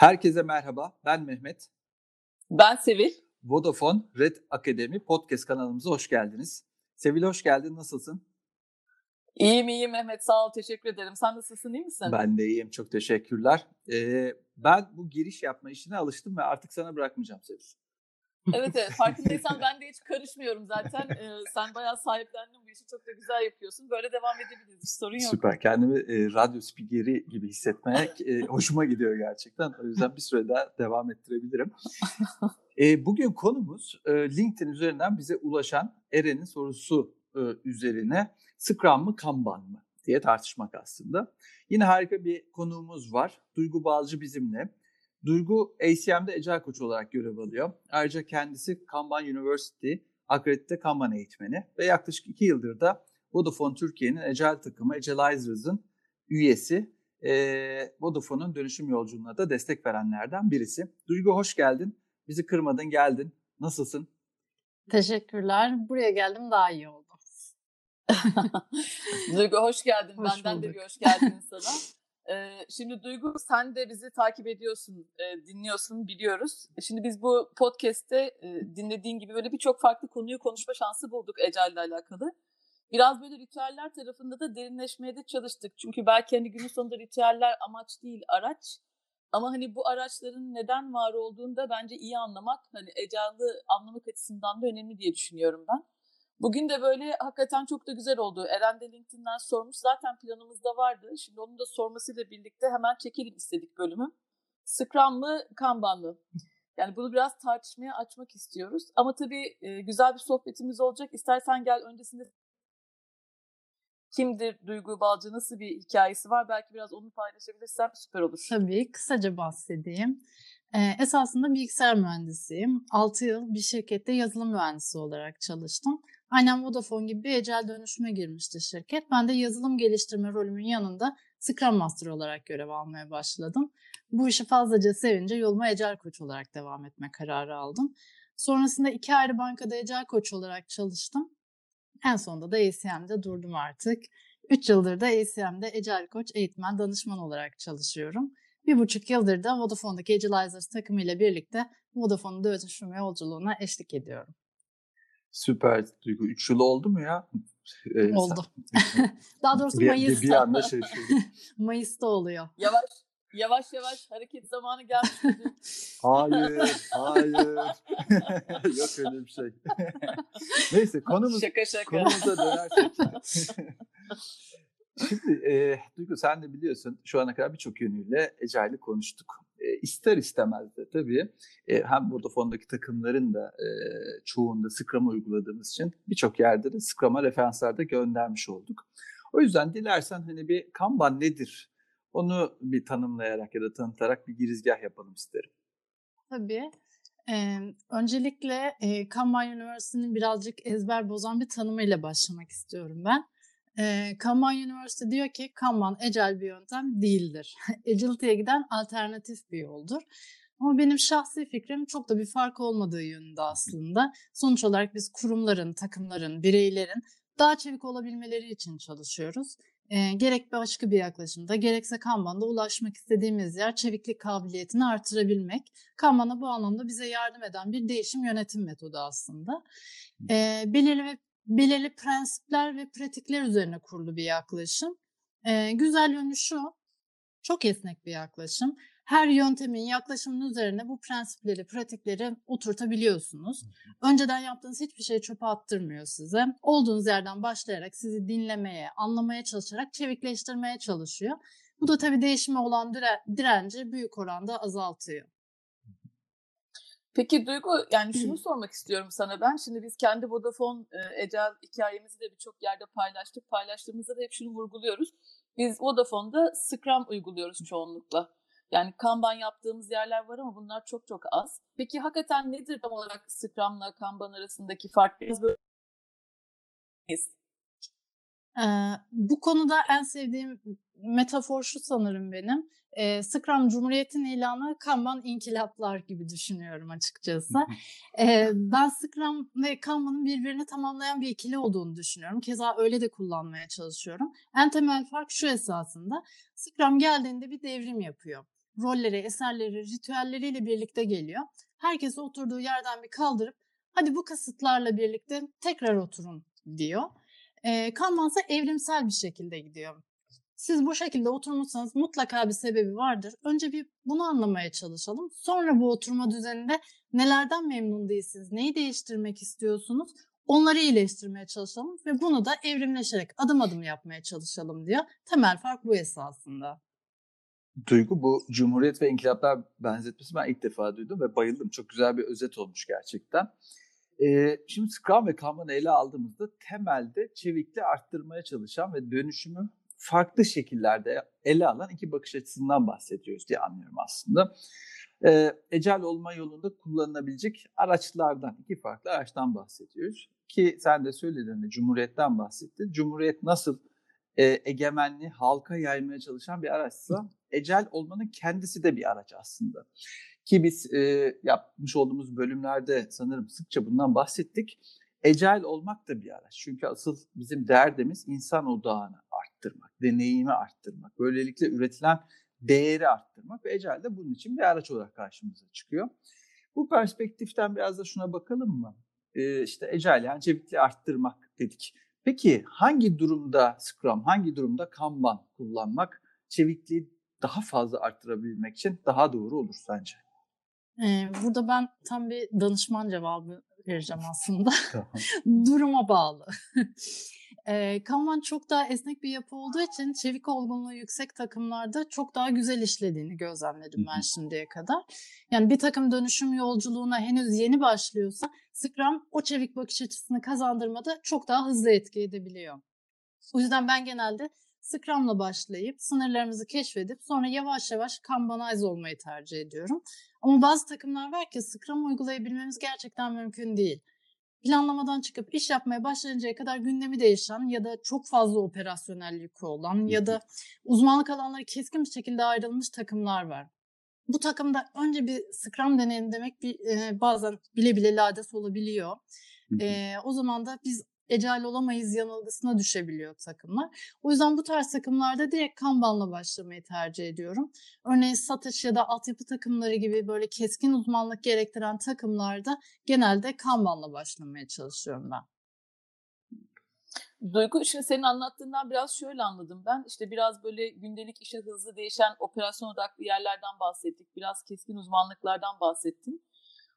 Herkese merhaba, ben Mehmet. Ben Sevil. Vodafone Red Akademi podcast kanalımıza hoş geldiniz. Sevil hoş geldin, nasılsın? İyiyim iyiyim Mehmet, sağ ol, teşekkür ederim. Sen nasılsın, iyi misin? Ben de iyiyim, çok teşekkürler. Ee, ben bu giriş yapma işine alıştım ve artık sana bırakmayacağım Sevil. Evet evet farkındaysan ben de hiç karışmıyorum zaten. Ee, sen bayağı sahiplendin bu işi çok da güzel yapıyorsun. Böyle devam edebiliriz sorun yok. Süper kendimi e, radyo spikeri gibi hissetmeye e, hoşuma gidiyor gerçekten. O yüzden bir süre daha devam ettirebilirim. E, bugün konumuz e, LinkedIn üzerinden bize ulaşan Eren'in sorusu e, üzerine Scrum mı Kanban mı diye tartışmak aslında. Yine harika bir konuğumuz var. Duygu Balcı bizimle. Duygu ACM'de Ecel Koç olarak görev alıyor. Ayrıca kendisi Kanban University akredite Kanban eğitmeni ve yaklaşık iki yıldır da Vodafone Türkiye'nin Ecel takımı Ecelizers'ın üyesi. E, Vodafone'un dönüşüm yolculuğuna da destek verenlerden birisi. Duygu hoş geldin. Bizi kırmadın geldin. Nasılsın? Teşekkürler. Buraya geldim daha iyi oldu. Duygu hoş geldin. Hoş Benden bulduk. de bir hoş geldin sana. Şimdi Duygu sen de bizi takip ediyorsun, dinliyorsun, biliyoruz. Şimdi biz bu podcast'te dinlediğin gibi böyle birçok farklı konuyu konuşma şansı bulduk Ecel ile alakalı. Biraz böyle ritüeller tarafında da derinleşmeye de çalıştık. Çünkü belki hani günün sonunda ritüeller amaç değil, araç. Ama hani bu araçların neden var olduğunu da bence iyi anlamak, hani Ecel'i anlamak açısından da önemli diye düşünüyorum ben. Bugün de böyle hakikaten çok da güzel oldu. Eren de LinkedIn'den sormuş. Zaten planımızda vardı. Şimdi onun da sormasıyla birlikte hemen çekelim istedik bölümü. Scrum mı, Kanban mı? Yani bunu biraz tartışmaya açmak istiyoruz. Ama tabii e, güzel bir sohbetimiz olacak. İstersen gel öncesinde kimdir Duygu Balcı, nasıl bir hikayesi var? Belki biraz onu paylaşabilirsem süper olur. Tabii kısaca bahsedeyim. Ee, esasında bilgisayar mühendisiyim. 6 yıl bir şirkette yazılım mühendisi olarak çalıştım. Aynen Vodafone gibi bir ecel dönüşüme girmişti şirket. Ben de yazılım geliştirme rolümün yanında Scrum Master olarak görev almaya başladım. Bu işi fazlaca sevince yoluma ecel koç olarak devam etme kararı aldım. Sonrasında iki ayrı bankada ecel koç olarak çalıştım. En sonunda da ACM'de durdum artık. 3 yıldır da ACM'de Ecel Koç eğitmen danışman olarak çalışıyorum. Bir buçuk yıldır da Vodafone'daki Egelizers takımıyla birlikte Vodafone'un dönüşüm yolculuğuna eşlik ediyorum. Süper Duygu. Üç yıl oldu mu ya? Ee, Oldu. Daha doğrusu Bir, Mayıs'ta. bir anda şaşırdım. Mayıs'ta oluyor. Yavaş, yavaş yavaş hareket zamanı gelmiş. Hayır, hayır. Yok öyle bir şey. Neyse konumuz şaka şaka. konumuza dönersek. Şimdi e, Duygu sen de biliyorsun şu ana kadar birçok yönüyle Ecail'i konuştuk. İster istemez de tabii e, hem Vodafone'daki takımların da e, çoğunda Scrum'ı uyguladığımız için birçok yerde de Scrum'a referanslar da göndermiş olduk. O yüzden dilersen hani bir Kanban nedir? Onu bir tanımlayarak ya da tanıtarak bir girizgah yapalım isterim. Tabii. Ee, öncelikle e, Kanban Üniversitesi'nin birazcık ezber bozan bir tanımıyla başlamak istiyorum ben. E, Kanban Üniversitesi diyor ki Kanban ecel bir yöntem değildir. Agility'ye giden alternatif bir yoldur. Ama benim şahsi fikrim çok da bir fark olmadığı yönünde aslında. Sonuç olarak biz kurumların, takımların, bireylerin daha çevik olabilmeleri için çalışıyoruz. E, gerek başka bir yaklaşımda gerekse Kanban'da ulaşmak istediğimiz yer çeviklik kabiliyetini artırabilmek. Kanban'a bu anlamda bize yardım eden bir değişim yönetim metodu aslında. E, belirli ve belirli prensipler ve pratikler üzerine kurulu bir yaklaşım. E, güzel yönü şu, çok esnek bir yaklaşım. Her yöntemin, yaklaşımın üzerine bu prensipleri, pratikleri oturtabiliyorsunuz. Önceden yaptığınız hiçbir şey çöpe attırmıyor size. Olduğunuz yerden başlayarak sizi dinlemeye, anlamaya çalışarak çevikleştirmeye çalışıyor. Bu da tabii değişime olan dire- direnci büyük oranda azaltıyor. Peki Duygu yani şunu sormak istiyorum sana ben. Şimdi biz kendi Vodafone e, Ecel hikayemizi de birçok yerde paylaştık. Paylaştığımızda da hep şunu vurguluyoruz. Biz Vodafone'da Scrum uyguluyoruz çoğunlukla. Yani Kanban yaptığımız yerler var ama bunlar çok çok az. Peki hakikaten nedir tam olarak Scrum'la Kanban arasındaki fark? Biraz böyle Ee, bu konuda en sevdiğim metafor şu sanırım benim. Ee, Scrum Cumhuriyet'in ilanı Kanban inkılaplar gibi düşünüyorum açıkçası. Ee, ben Scrum ve Kanban'ın birbirini tamamlayan bir ikili olduğunu düşünüyorum. Keza öyle de kullanmaya çalışıyorum. En temel fark şu esasında. Scrum geldiğinde bir devrim yapıyor. rolleri, eserleri, ritüelleriyle birlikte geliyor. Herkesi oturduğu yerden bir kaldırıp hadi bu kasıtlarla birlikte tekrar oturun diyor. E, Kanban ise evrimsel bir şekilde gidiyor. Siz bu şekilde oturmuşsanız mutlaka bir sebebi vardır. Önce bir bunu anlamaya çalışalım. Sonra bu oturma düzeninde nelerden memnun değilsiniz, neyi değiştirmek istiyorsunuz onları iyileştirmeye çalışalım ve bunu da evrimleşerek adım adım yapmaya çalışalım diyor. Temel fark bu esasında. Duygu bu Cumhuriyet ve İnkılaplar benzetmesi ben ilk defa duydum ve bayıldım. Çok güzel bir özet olmuş gerçekten. Şimdi Scrum ve Kanban'ı ele aldığımızda temelde çevikliği arttırmaya çalışan ve dönüşümü farklı şekillerde ele alan iki bakış açısından bahsediyoruz diye anlıyorum aslında. Ee, ecel olma yolunda kullanılabilecek araçlardan, iki farklı araçtan bahsediyoruz. Ki sen de söyledin, Cumhuriyet'ten bahsettin. Cumhuriyet nasıl e, egemenliği halka yaymaya çalışan bir araçsa ecel olmanın kendisi de bir araç aslında. Ki biz e, yapmış olduğumuz bölümlerde sanırım sıkça bundan bahsettik. Ecel olmak da bir araç. Çünkü asıl bizim derdimiz insan odağını arttırmak, deneyimi arttırmak. Böylelikle üretilen değeri arttırmak ve ecel de bunun için bir araç olarak karşımıza çıkıyor. Bu perspektiften biraz da şuna bakalım mı? Ee, işte ecel yani çevikliği arttırmak dedik. Peki hangi durumda Scrum, hangi durumda Kanban kullanmak çevikliği daha fazla arttırabilmek için daha doğru olur sence? Ee, burada ben tam bir danışman cevabı vereceğim aslında. Duruma bağlı. E, Kanban çok daha esnek bir yapı olduğu için çevik olgunluğu yüksek takımlarda çok daha güzel işlediğini gözlemledim ben şimdiye kadar. Yani bir takım dönüşüm yolculuğuna henüz yeni başlıyorsa Scrum o çevik bakış açısını kazandırmada çok daha hızlı etki edebiliyor. O yüzden ben genelde Scrum'la başlayıp sınırlarımızı keşfedip sonra yavaş yavaş Kanbanize olmayı tercih ediyorum. Ama bazı takımlar var ki Scrum uygulayabilmemiz gerçekten mümkün değil planlamadan çıkıp iş yapmaya başlayıncaya kadar gündemi değişen ya da çok fazla operasyonel yükü olan ya da uzmanlık alanları keskin bir şekilde ayrılmış takımlar var. Bu takımda önce bir Scrum deneyin demek bir, e, bazen bile bile lades olabiliyor. E, o zaman da biz ecel olamayız yanılgısına düşebiliyor takımlar. O yüzden bu tarz takımlarda direkt Kanban'la başlamayı tercih ediyorum. Örneğin satış ya da altyapı takımları gibi böyle keskin uzmanlık gerektiren takımlarda genelde Kanban'la başlamaya çalışıyorum ben. Duygu şimdi senin anlattığından biraz şöyle anladım ben. İşte biraz böyle gündelik işe hızlı değişen operasyon odaklı yerlerden bahsettik. Biraz keskin uzmanlıklardan bahsettin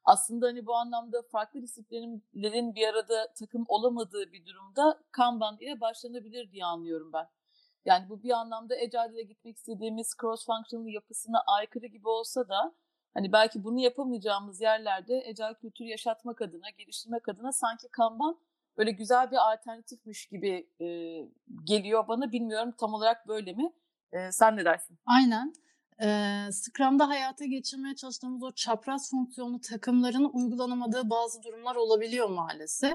aslında hani bu anlamda farklı disiplinlerin bir arada takım olamadığı bir durumda Kanban ile başlanabilir diye anlıyorum ben. Yani bu bir anlamda Agile'e gitmek istediğimiz cross functional yapısına aykırı gibi olsa da hani belki bunu yapamayacağımız yerlerde Agile kültürü yaşatmak adına, geliştirmek adına sanki Kanban böyle güzel bir alternatifmiş gibi e, geliyor bana. Bilmiyorum tam olarak böyle mi? E, sen ne dersin? Aynen e, Scrum'da hayata geçirmeye çalıştığımız o çapraz fonksiyonlu takımların uygulanamadığı bazı durumlar olabiliyor maalesef.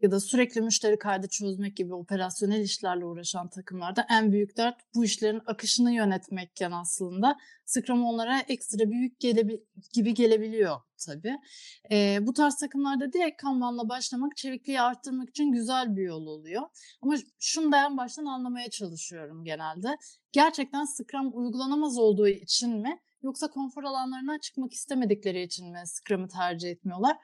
Ya da sürekli müşteri kaydı çözmek gibi operasyonel işlerle uğraşan takımlarda en büyük dert bu işlerin akışını yönetmekken aslında Scrum onlara ekstra büyük gelebi gibi gelebiliyor tabii. E, bu tarz takımlarda direkt Kanban'la başlamak çevikliği arttırmak için güzel bir yol oluyor. Ama şunu da en baştan anlamaya çalışıyorum genelde. Gerçekten Scrum uygulanamaz olduğu için mi yoksa konfor alanlarına çıkmak istemedikleri için mi Scrum'ı tercih etmiyorlar?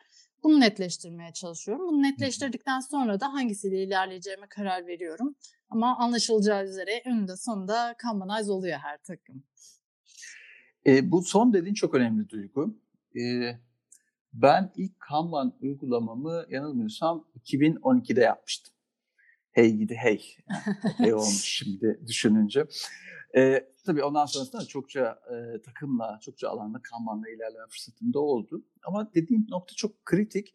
Bunu netleştirmeye çalışıyorum. Bunu netleştirdikten sonra da hangisiyle ilerleyeceğime karar veriyorum. Ama anlaşılacağı üzere önünde sonunda Kanbanize oluyor her takım. E, bu son dediğin çok önemli duygu. E, ben ilk Kanban uygulamamı yanılmıyorsam 2012'de yapmıştım. Hey gidi hey. hey olmuş şimdi düşününce. E, tabii ondan sonrasında çokça e, takımla, çokça alanda Kanban'la ilerleme fırsatım da oldu. Ama dediğin nokta çok kritik.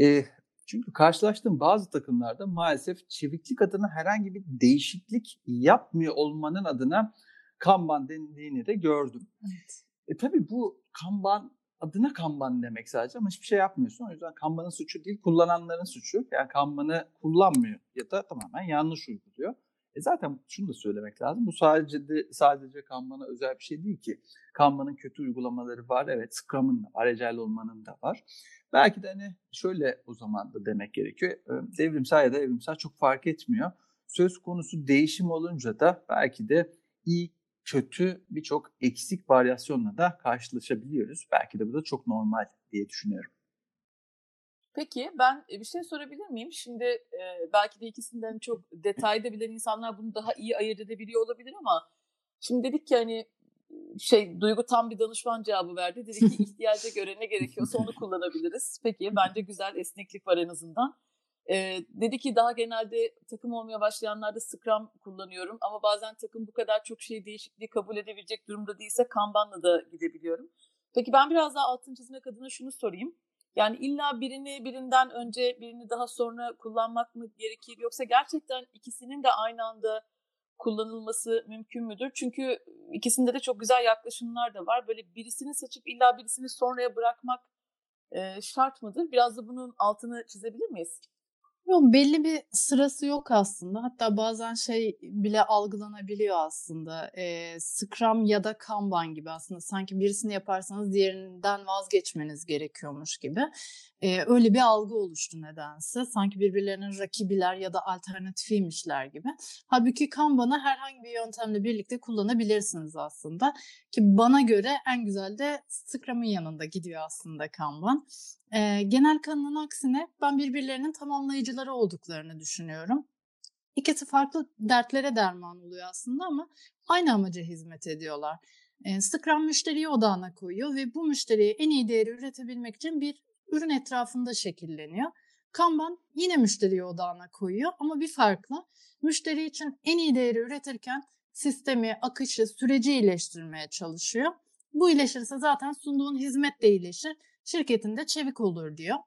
E, çünkü karşılaştığım bazı takımlarda maalesef çeviklik adına herhangi bir değişiklik yapmıyor olmanın adına Kanban dendiğini de gördüm. Evet. E tabii bu Kanban adına Kanban demek sadece ama hiçbir şey yapmıyorsun. O yüzden Kanban'ın suçu değil, kullananların suçu. Yani Kanban'ı kullanmıyor ya da tamamen yanlış uyguluyor. E zaten şunu da söylemek lazım. Bu sadece de, sadece Kanban'a özel bir şey değil ki. Kanban'ın kötü uygulamaları var. Evet Scrum'ın da var. Agile olmanın da var. Belki de hani şöyle o zaman da demek gerekiyor. Devrimsel ya da evrimsel çok fark etmiyor. Söz konusu değişim olunca da belki de iyi kötü birçok eksik varyasyonla da karşılaşabiliyoruz. Belki de bu da çok normal diye düşünüyorum. Peki ben bir şey sorabilir miyim? Şimdi e, belki de ikisinden çok detayda bilen insanlar bunu daha iyi ayırt edebiliyor olabilir ama şimdi dedik ki hani şey Duygu tam bir danışman cevabı verdi. Dedi ki ihtiyaca göre ne gerekiyorsa onu kullanabiliriz. Peki bence güzel esneklik var en azından. Ee, dedi ki daha genelde takım olmaya başlayanlarda Scrum kullanıyorum ama bazen takım bu kadar çok şey değişikliği kabul edebilecek durumda değilse Kanban'la da gidebiliyorum. Peki ben biraz daha altın çizmek adına şunu sorayım. Yani illa birini birinden önce birini daha sonra kullanmak mı gerekir yoksa gerçekten ikisinin de aynı anda kullanılması mümkün müdür? Çünkü ikisinde de çok güzel yaklaşımlar da var. Böyle birisini seçip illa birisini sonraya bırakmak şart mıdır? Biraz da bunun altını çizebilir miyiz? Yok belli bir sırası yok aslında. Hatta bazen şey bile algılanabiliyor aslında. E, Scrum ya da Kanban gibi aslında. Sanki birisini yaparsanız diğerinden vazgeçmeniz gerekiyormuş gibi. E, öyle bir algı oluştu nedense. Sanki birbirlerinin rakibiler ya da alternatifiymişler gibi. Halbuki Kanban'ı herhangi bir yöntemle birlikte kullanabilirsiniz aslında. Ki bana göre en güzel de Scrum'ın yanında gidiyor aslında Kanban. E, genel kanının aksine ben birbirlerinin tamamlayıcıları olduklarını düşünüyorum. İkisi farklı dertlere derman oluyor aslında ama aynı amaca hizmet ediyorlar. Scrum müşteriyi odağına koyuyor ve bu müşteriye en iyi değeri üretebilmek için bir ürün etrafında şekilleniyor. Kanban yine müşteriyi odağına koyuyor ama bir farklı. Müşteri için en iyi değeri üretirken sistemi, akışı, süreci iyileştirmeye çalışıyor. Bu iyileşirse zaten sunduğun hizmet de iyileşir şirketinde çevik olur diyor.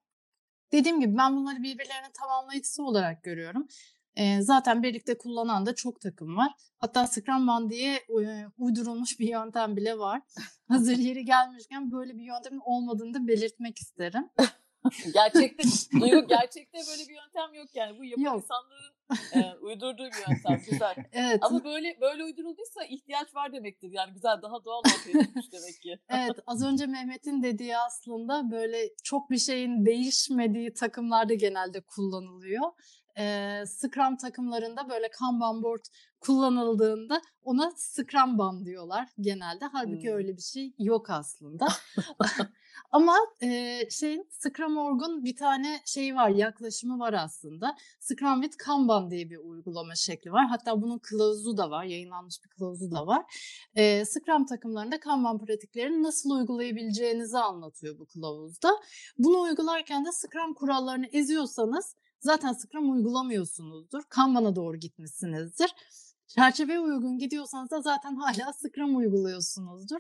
Dediğim gibi ben bunları birbirlerinin tamamlayıcısı olarak görüyorum. E, zaten birlikte kullanan da çok takım var. Hatta Scrum One diye e, uydurulmuş bir yöntem bile var. Hazır yeri gelmişken böyle bir yöntemin olmadığını da belirtmek isterim. gerçekte, Duygu gerçekte böyle bir yöntem yok yani. Bu yapan yok. insanların e, uydurduğu bir yöntem. Güzel. Evet. Ama böyle böyle uydurulduysa ihtiyaç var demektir. Yani güzel daha doğal ortaya çıkmış demek ki. evet az önce Mehmet'in dediği aslında böyle çok bir şeyin değişmediği takımlarda genelde kullanılıyor. Ee, Scrum takımlarında böyle Kanban board kullanıldığında ona Scrum ban diyorlar genelde. Halbuki hmm. öyle bir şey yok aslında. Ama e, şeyin Scrum Org'un bir tane şeyi var, yaklaşımı var aslında. Scrum with Kanban diye bir uygulama şekli var. Hatta bunun kılavuzu da var, yayınlanmış bir kılavuzu da var. E, Scrum takımlarında Kanban pratiklerini nasıl uygulayabileceğinizi anlatıyor bu kılavuzda. Bunu uygularken de Scrum kurallarını eziyorsanız zaten Scrum uygulamıyorsunuzdur. Kanban'a doğru gitmişsinizdir. Çerçeve uygun gidiyorsanız da zaten hala Scrum uyguluyorsunuzdur.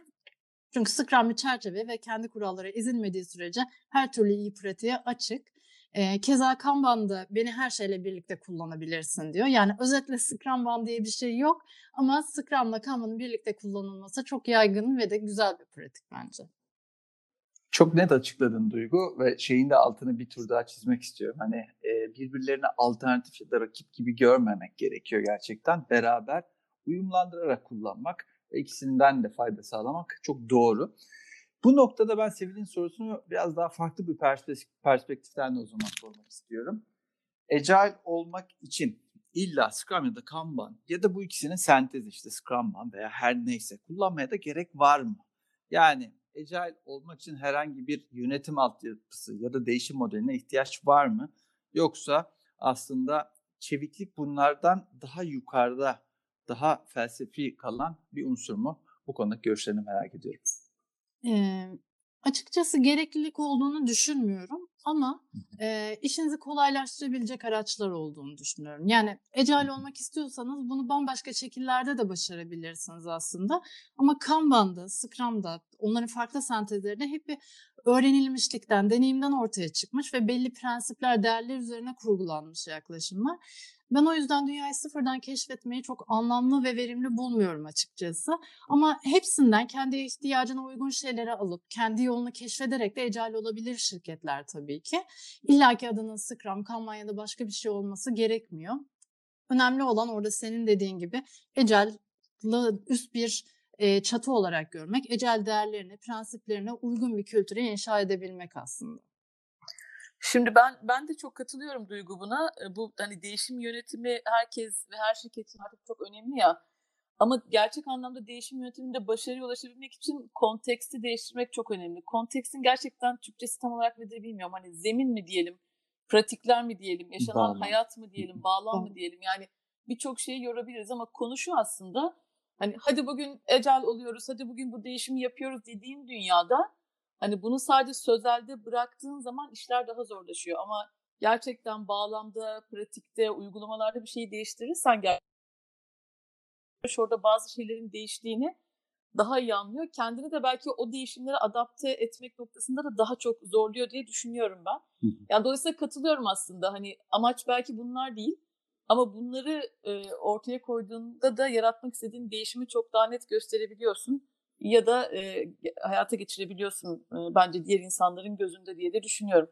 Çünkü Scrum bir çerçeve ve kendi kurallara ezilmediği sürece her türlü iyi pratiğe açık. E, keza Kanban'da beni her şeyle birlikte kullanabilirsin diyor. Yani özetle Scrum diye bir şey yok ama Scrum'la Kanban'ın birlikte kullanılması çok yaygın ve de güzel bir pratik bence. Çok net açıkladın Duygu ve şeyin de altını bir tur daha çizmek istiyorum. Hani e, birbirlerine alternatif ya da rakip gibi görmemek gerekiyor gerçekten. Beraber uyumlandırarak kullanmak ve ikisinden de fayda sağlamak çok doğru. Bu noktada ben Sevil'in sorusunu biraz daha farklı bir perspektiften de o zaman sormak istiyorum. Agile olmak için illa Scrum ya da Kanban ya da bu ikisinin sentezi işte Scrumban veya her neyse kullanmaya da gerek var mı? Yani Agile olmak için herhangi bir yönetim altyapısı ya da değişim modeline ihtiyaç var mı? Yoksa aslında çeviklik bunlardan daha yukarıda daha felsefi kalan bir unsur mu? Bu konuda görüşlerini merak ediyorum. Ee, açıkçası gereklilik olduğunu düşünmüyorum ama e, işinizi kolaylaştırabilecek araçlar olduğunu düşünüyorum. Yani ecel olmak istiyorsanız bunu bambaşka şekillerde de başarabilirsiniz aslında. Ama Kanban'da, Scrum'da, onların farklı sentezlerinde hep bir öğrenilmişlikten, deneyimden ortaya çıkmış ve belli prensipler, değerler üzerine kurgulanmış yaklaşımlar. Ben o yüzden dünyayı sıfırdan keşfetmeyi çok anlamlı ve verimli bulmuyorum açıkçası. Ama hepsinden kendi ihtiyacına uygun şeyleri alıp kendi yolunu keşfederek de ecal olabilir şirketler tabii ki. İlla ki adının Scrum, Kanban ya da başka bir şey olması gerekmiyor. Önemli olan orada senin dediğin gibi ecel üst bir e, çatı olarak görmek, ecel değerlerini, prensiplerine uygun bir kültüre inşa edebilmek aslında. Şimdi ben ben de çok katılıyorum Duygu buna. Bu hani değişim yönetimi herkes ve her şirket için artık çok önemli ya. Ama gerçek anlamda değişim yönetiminde başarıya ulaşabilmek için konteksti değiştirmek çok önemli. Kontekstin gerçekten Türkçesi tam olarak nedir bilmiyorum. Hani zemin mi diyelim, pratikler mi diyelim, yaşanan Bağlam. hayat mı diyelim, bağlam mı diyelim. Yani birçok şeyi yorabiliriz ama konu şu aslında hani hadi bugün ecel oluyoruz, hadi bugün bu değişimi yapıyoruz dediğin dünyada hani bunu sadece sözelde bıraktığın zaman işler daha zorlaşıyor ama gerçekten bağlamda, pratikte, uygulamalarda bir şeyi değiştirirsen orada bazı şeylerin değiştiğini daha iyi anlıyor. Kendini de belki o değişimlere adapte etmek noktasında da daha çok zorluyor diye düşünüyorum ben. Yani dolayısıyla katılıyorum aslında. Hani amaç belki bunlar değil. Ama bunları e, ortaya koyduğunda da yaratmak istediğin değişimi çok daha net gösterebiliyorsun. Ya da e, hayata geçirebiliyorsun e, bence diğer insanların gözünde diye de düşünüyorum.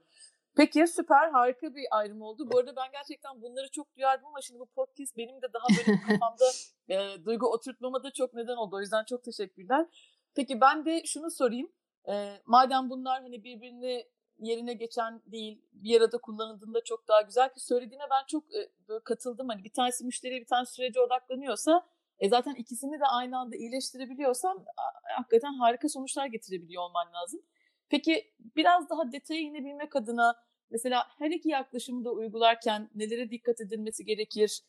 Peki süper harika bir ayrım oldu. Bu arada ben gerçekten bunları çok duyardım ama şimdi bu podcast benim de daha böyle kafamda e, duygu oturtmama da çok neden oldu. O yüzden çok teşekkürler. Peki ben de şunu sorayım. E, madem bunlar hani birbirini yerine geçen değil bir arada kullanıldığında çok daha güzel ki söylediğine ben çok e, katıldım. Hani bir tanesi müşteriye bir tanesi sürece odaklanıyorsa e zaten ikisini de aynı anda iyileştirebiliyorsan hakikaten harika sonuçlar getirebiliyor olman lazım. Peki biraz daha detaya inebilmek adına mesela her iki yaklaşımı da uygularken nelere dikkat edilmesi gerekir?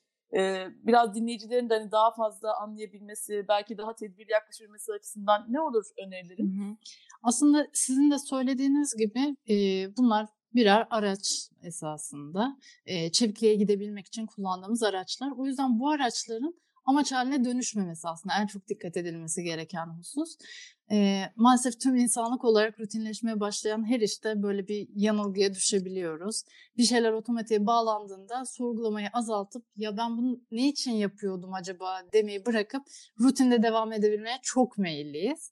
Biraz dinleyicilerin de hani daha fazla anlayabilmesi, belki daha tedbirli yaklaşabilmesi açısından ne olur önerilerin? Hı hı. Aslında sizin de söylediğiniz gibi e, bunlar birer araç esasında. E, çevikliğe gidebilmek için kullandığımız araçlar. O yüzden bu araçların amaç haline dönüşmemesi aslında en çok dikkat edilmesi gereken husus. E, maalesef tüm insanlık olarak rutinleşmeye başlayan her işte böyle bir yanılgıya düşebiliyoruz. Bir şeyler otomatiğe bağlandığında sorgulamayı azaltıp ya ben bunu ne için yapıyordum acaba demeyi bırakıp rutinde devam edebilmeye çok meyilliyiz.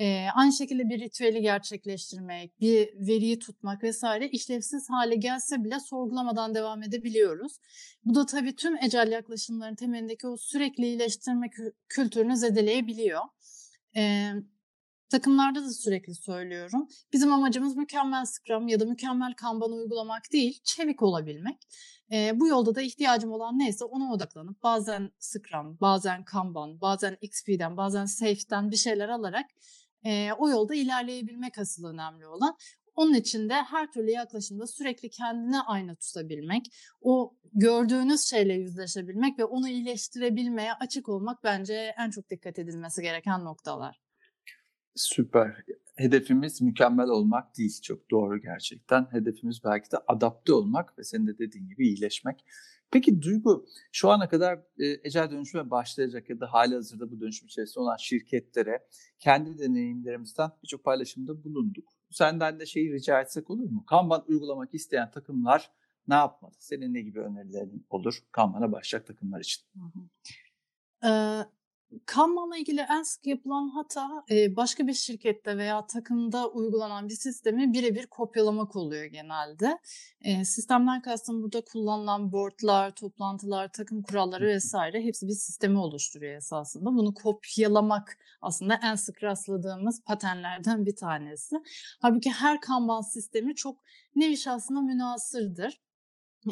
Ee, aynı şekilde bir ritüeli gerçekleştirmek, bir veriyi tutmak vesaire işlevsiz hale gelse bile sorgulamadan devam edebiliyoruz. Bu da tabii tüm ecel yaklaşımların temelindeki o sürekli iyileştirme kü- kültürünü zedeleyebiliyor. Ee, takımlarda da sürekli söylüyorum. Bizim amacımız mükemmel Scrum ya da mükemmel Kanban uygulamak değil, çevik olabilmek. Ee, bu yolda da ihtiyacım olan neyse ona odaklanıp bazen Scrum, bazen Kanban, bazen XP'den, bazen Safe'den bir şeyler alarak e, o yolda ilerleyebilmek asıl önemli olan. Onun için de her türlü yaklaşımda sürekli kendine ayna tutabilmek, o gördüğünüz şeyle yüzleşebilmek ve onu iyileştirebilmeye açık olmak bence en çok dikkat edilmesi gereken noktalar. Süper. Hedefimiz mükemmel olmak değil. Çok doğru gerçekten. Hedefimiz belki de adapte olmak ve senin de dediğin gibi iyileşmek. Peki Duygu, şu ana kadar e, ecel dönüşüme başlayacak ya da hali hazırda bu dönüşüm içerisinde olan şirketlere kendi deneyimlerimizden birçok paylaşımda bulunduk. Senden de şeyi rica etsek olur mu? Kanban uygulamak isteyen takımlar ne yapmalı? Senin ne gibi önerilerin olur Kanban'a başlayacak takımlar için? Ee, Kanban'la ilgili en sık yapılan hata başka bir şirkette veya takımda uygulanan bir sistemi birebir kopyalamak oluyor genelde. Sistemden kastım burada kullanılan boardlar, toplantılar, takım kuralları vesaire hepsi bir sistemi oluşturuyor esasında. Bunu kopyalamak aslında en sık rastladığımız paternlerden bir tanesi. Halbuki her Kanban sistemi çok nevi şahsına münasırdır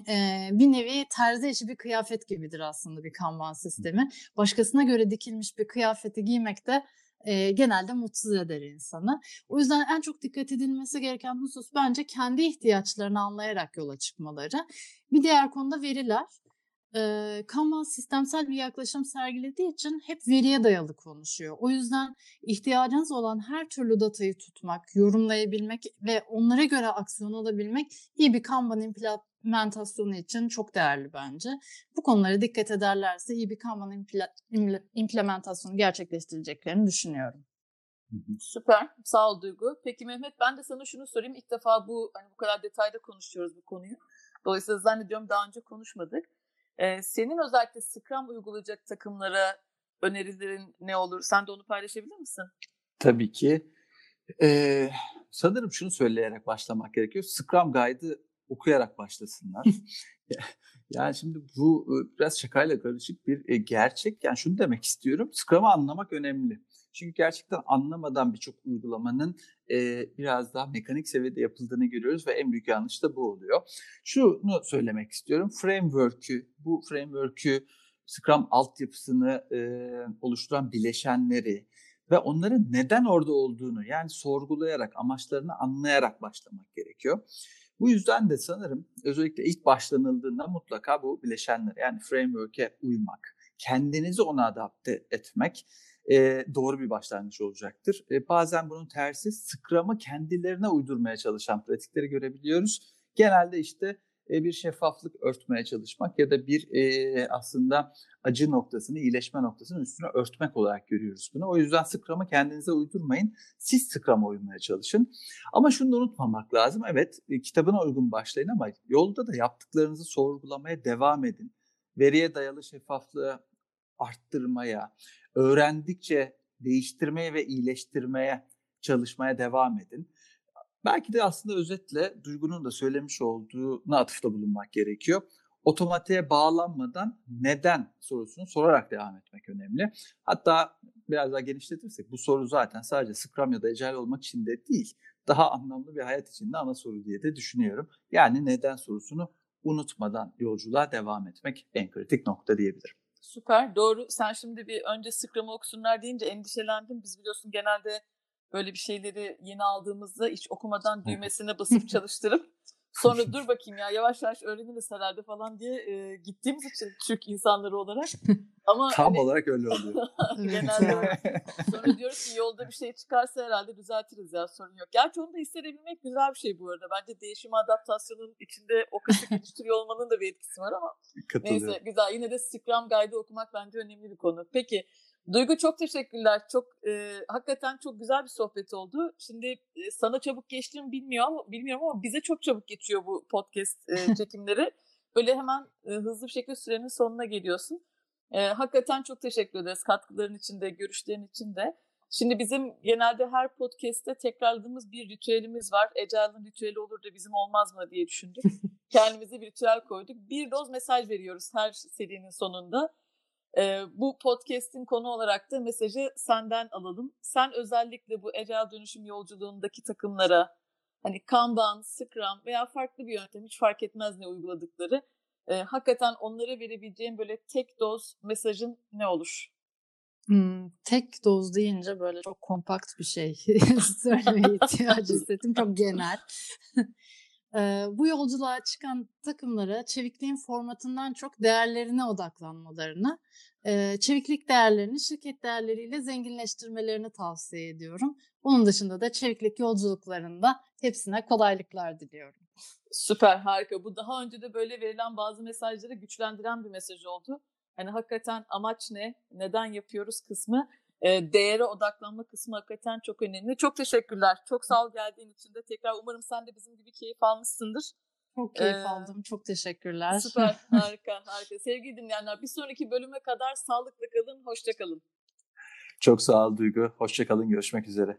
e, bir nevi terzi işi bir kıyafet gibidir aslında bir kanban sistemi. Başkasına göre dikilmiş bir kıyafeti giymek de e, genelde mutsuz eder insanı. O yüzden en çok dikkat edilmesi gereken husus bence kendi ihtiyaçlarını anlayarak yola çıkmaları. Bir diğer konuda veriler. E, Kanban sistemsel bir yaklaşım sergilediği için hep veriye dayalı konuşuyor. O yüzden ihtiyacınız olan her türlü datayı tutmak, yorumlayabilmek ve onlara göre aksiyon alabilmek iyi bir Kanban implementasyonu için çok değerli bence. Bu konulara dikkat ederlerse iyi bir Kanban imle- implementasyonu gerçekleştireceklerini düşünüyorum. Süper. Sağ ol Duygu. Peki Mehmet ben de sana şunu sorayım. İlk defa bu hani bu kadar detayda konuşuyoruz bu konuyu. Dolayısıyla zannediyorum daha önce konuşmadık. Ee, senin özellikle Scrum uygulayacak takımlara önerilerin ne olur? Sen de onu paylaşabilir misin? Tabii ki. Ee, sanırım şunu söyleyerek başlamak gerekiyor. Scrum Guide'ı okuyarak başlasınlar. yani şimdi bu biraz şakayla karışık bir e, gerçek. Yani şunu demek istiyorum. Scrum'ı anlamak önemli. Çünkü gerçekten anlamadan birçok uygulamanın e, biraz daha mekanik seviyede yapıldığını görüyoruz ve en büyük yanlış da bu oluyor. Şunu söylemek istiyorum. Framework'ü, bu framework'ü Scrum altyapısını e, oluşturan bileşenleri ve onların neden orada olduğunu yani sorgulayarak, amaçlarını anlayarak başlamak gerekiyor. Bu yüzden de sanırım özellikle ilk başlanıldığında mutlaka bu bileşenler yani framework'e uymak, kendinizi ona adapte etmek e, doğru bir başlangıç olacaktır. E, bazen bunun tersi Scrum'ı kendilerine uydurmaya çalışan pratikleri görebiliyoruz. Genelde işte e, bir şeffaflık örtmeye çalışmak ya da bir e, aslında acı noktasını, iyileşme noktasını üstüne örtmek olarak görüyoruz bunu. O yüzden Scrum'ı kendinize uydurmayın. Siz Scrum'a uymaya çalışın. Ama şunu da unutmamak lazım. Evet e, kitabına uygun başlayın ama yolda da yaptıklarınızı sorgulamaya devam edin. Veriye dayalı şeffaflığı arttırmaya, öğrendikçe değiştirmeye ve iyileştirmeye çalışmaya devam edin. Belki de aslında özetle Duygu'nun da söylemiş olduğuna atıfta bulunmak gerekiyor. Otomatiğe bağlanmadan neden sorusunu sorarak devam etmek önemli. Hatta biraz daha genişletirsek bu soru zaten sadece Scrum ya da Agile olmak için de değil. Daha anlamlı bir hayat için de ana soru diye de düşünüyorum. Yani neden sorusunu unutmadan yolculuğa devam etmek en kritik nokta diyebilirim. Süper, doğru. Sen şimdi bir önce Scrum'ı okusunlar deyince endişelendim. Biz biliyorsun genelde böyle bir şeyleri yeni aldığımızda hiç okumadan düğmesine basıp çalıştırıp sonra dur bakayım ya yavaş yavaş öğreniriz herhalde falan diye e, gittiğimiz için Türk insanları olarak. Ama Tam hani, olarak öyle oluyor. genelde sonra diyoruz ki yolda bir şey çıkarsa herhalde düzeltiriz ya sorun yok. Gerçi onu da hissedebilmek güzel bir şey bu arada. Bence değişim adaptasyonun içinde o kası geliştiriyor olmanın da bir etkisi var ama neyse güzel. Yine de Scrum Guide'ı okumak bence önemli bir konu. Peki Duygu çok teşekkürler. Çok e, hakikaten çok güzel bir sohbet oldu. Şimdi e, sana çabuk geçti mi bilmiyorum bilmiyorum ama bize çok çabuk geçiyor bu podcast e, çekimleri. Böyle hemen e, hızlı bir şekilde sürenin sonuna geliyorsun. E, hakikaten çok teşekkür ederiz katkıların için de, görüşlerin için de. Şimdi bizim genelde her podcast'te tekrarladığımız bir ritüelimiz var. Ecel'in ritüeli olur da bizim olmaz mı diye düşündük. Kendimize bir ritüel koyduk. Bir doz mesaj veriyoruz her serinin sonunda. Ee, bu podcast'in konu olarak da mesajı senden alalım. Sen özellikle bu ecel dönüşüm yolculuğundaki takımlara hani Kanban, Scrum veya farklı bir yöntem hiç fark etmez ne uyguladıkları. E, hakikaten onlara verebileceğim böyle tek doz mesajın ne olur? Hmm, tek doz deyince böyle çok kompakt bir şey söylemeye ihtiyacı hissettim. Çok genel. Bu yolculuğa çıkan takımlara çevikliğin formatından çok değerlerine odaklanmalarını, çeviklik değerlerini şirket değerleriyle zenginleştirmelerini tavsiye ediyorum. Bunun dışında da çeviklik yolculuklarında hepsine kolaylıklar diliyorum. Süper, harika. Bu daha önce de böyle verilen bazı mesajları güçlendiren bir mesaj oldu. Hani hakikaten amaç ne, neden yapıyoruz kısmı e, değere odaklanma kısmı hakikaten çok önemli. Çok teşekkürler. Çok sağ ol geldiğin için de tekrar umarım sen de bizim gibi keyif almışsındır. Çok keyif ee, aldım. Çok teşekkürler. Süper. Harika. harika. Sevgili dinleyenler bir sonraki bölüme kadar sağlıklı kalın. Hoşça kalın. Çok sağ ol Duygu. Hoşça kalın. Görüşmek üzere.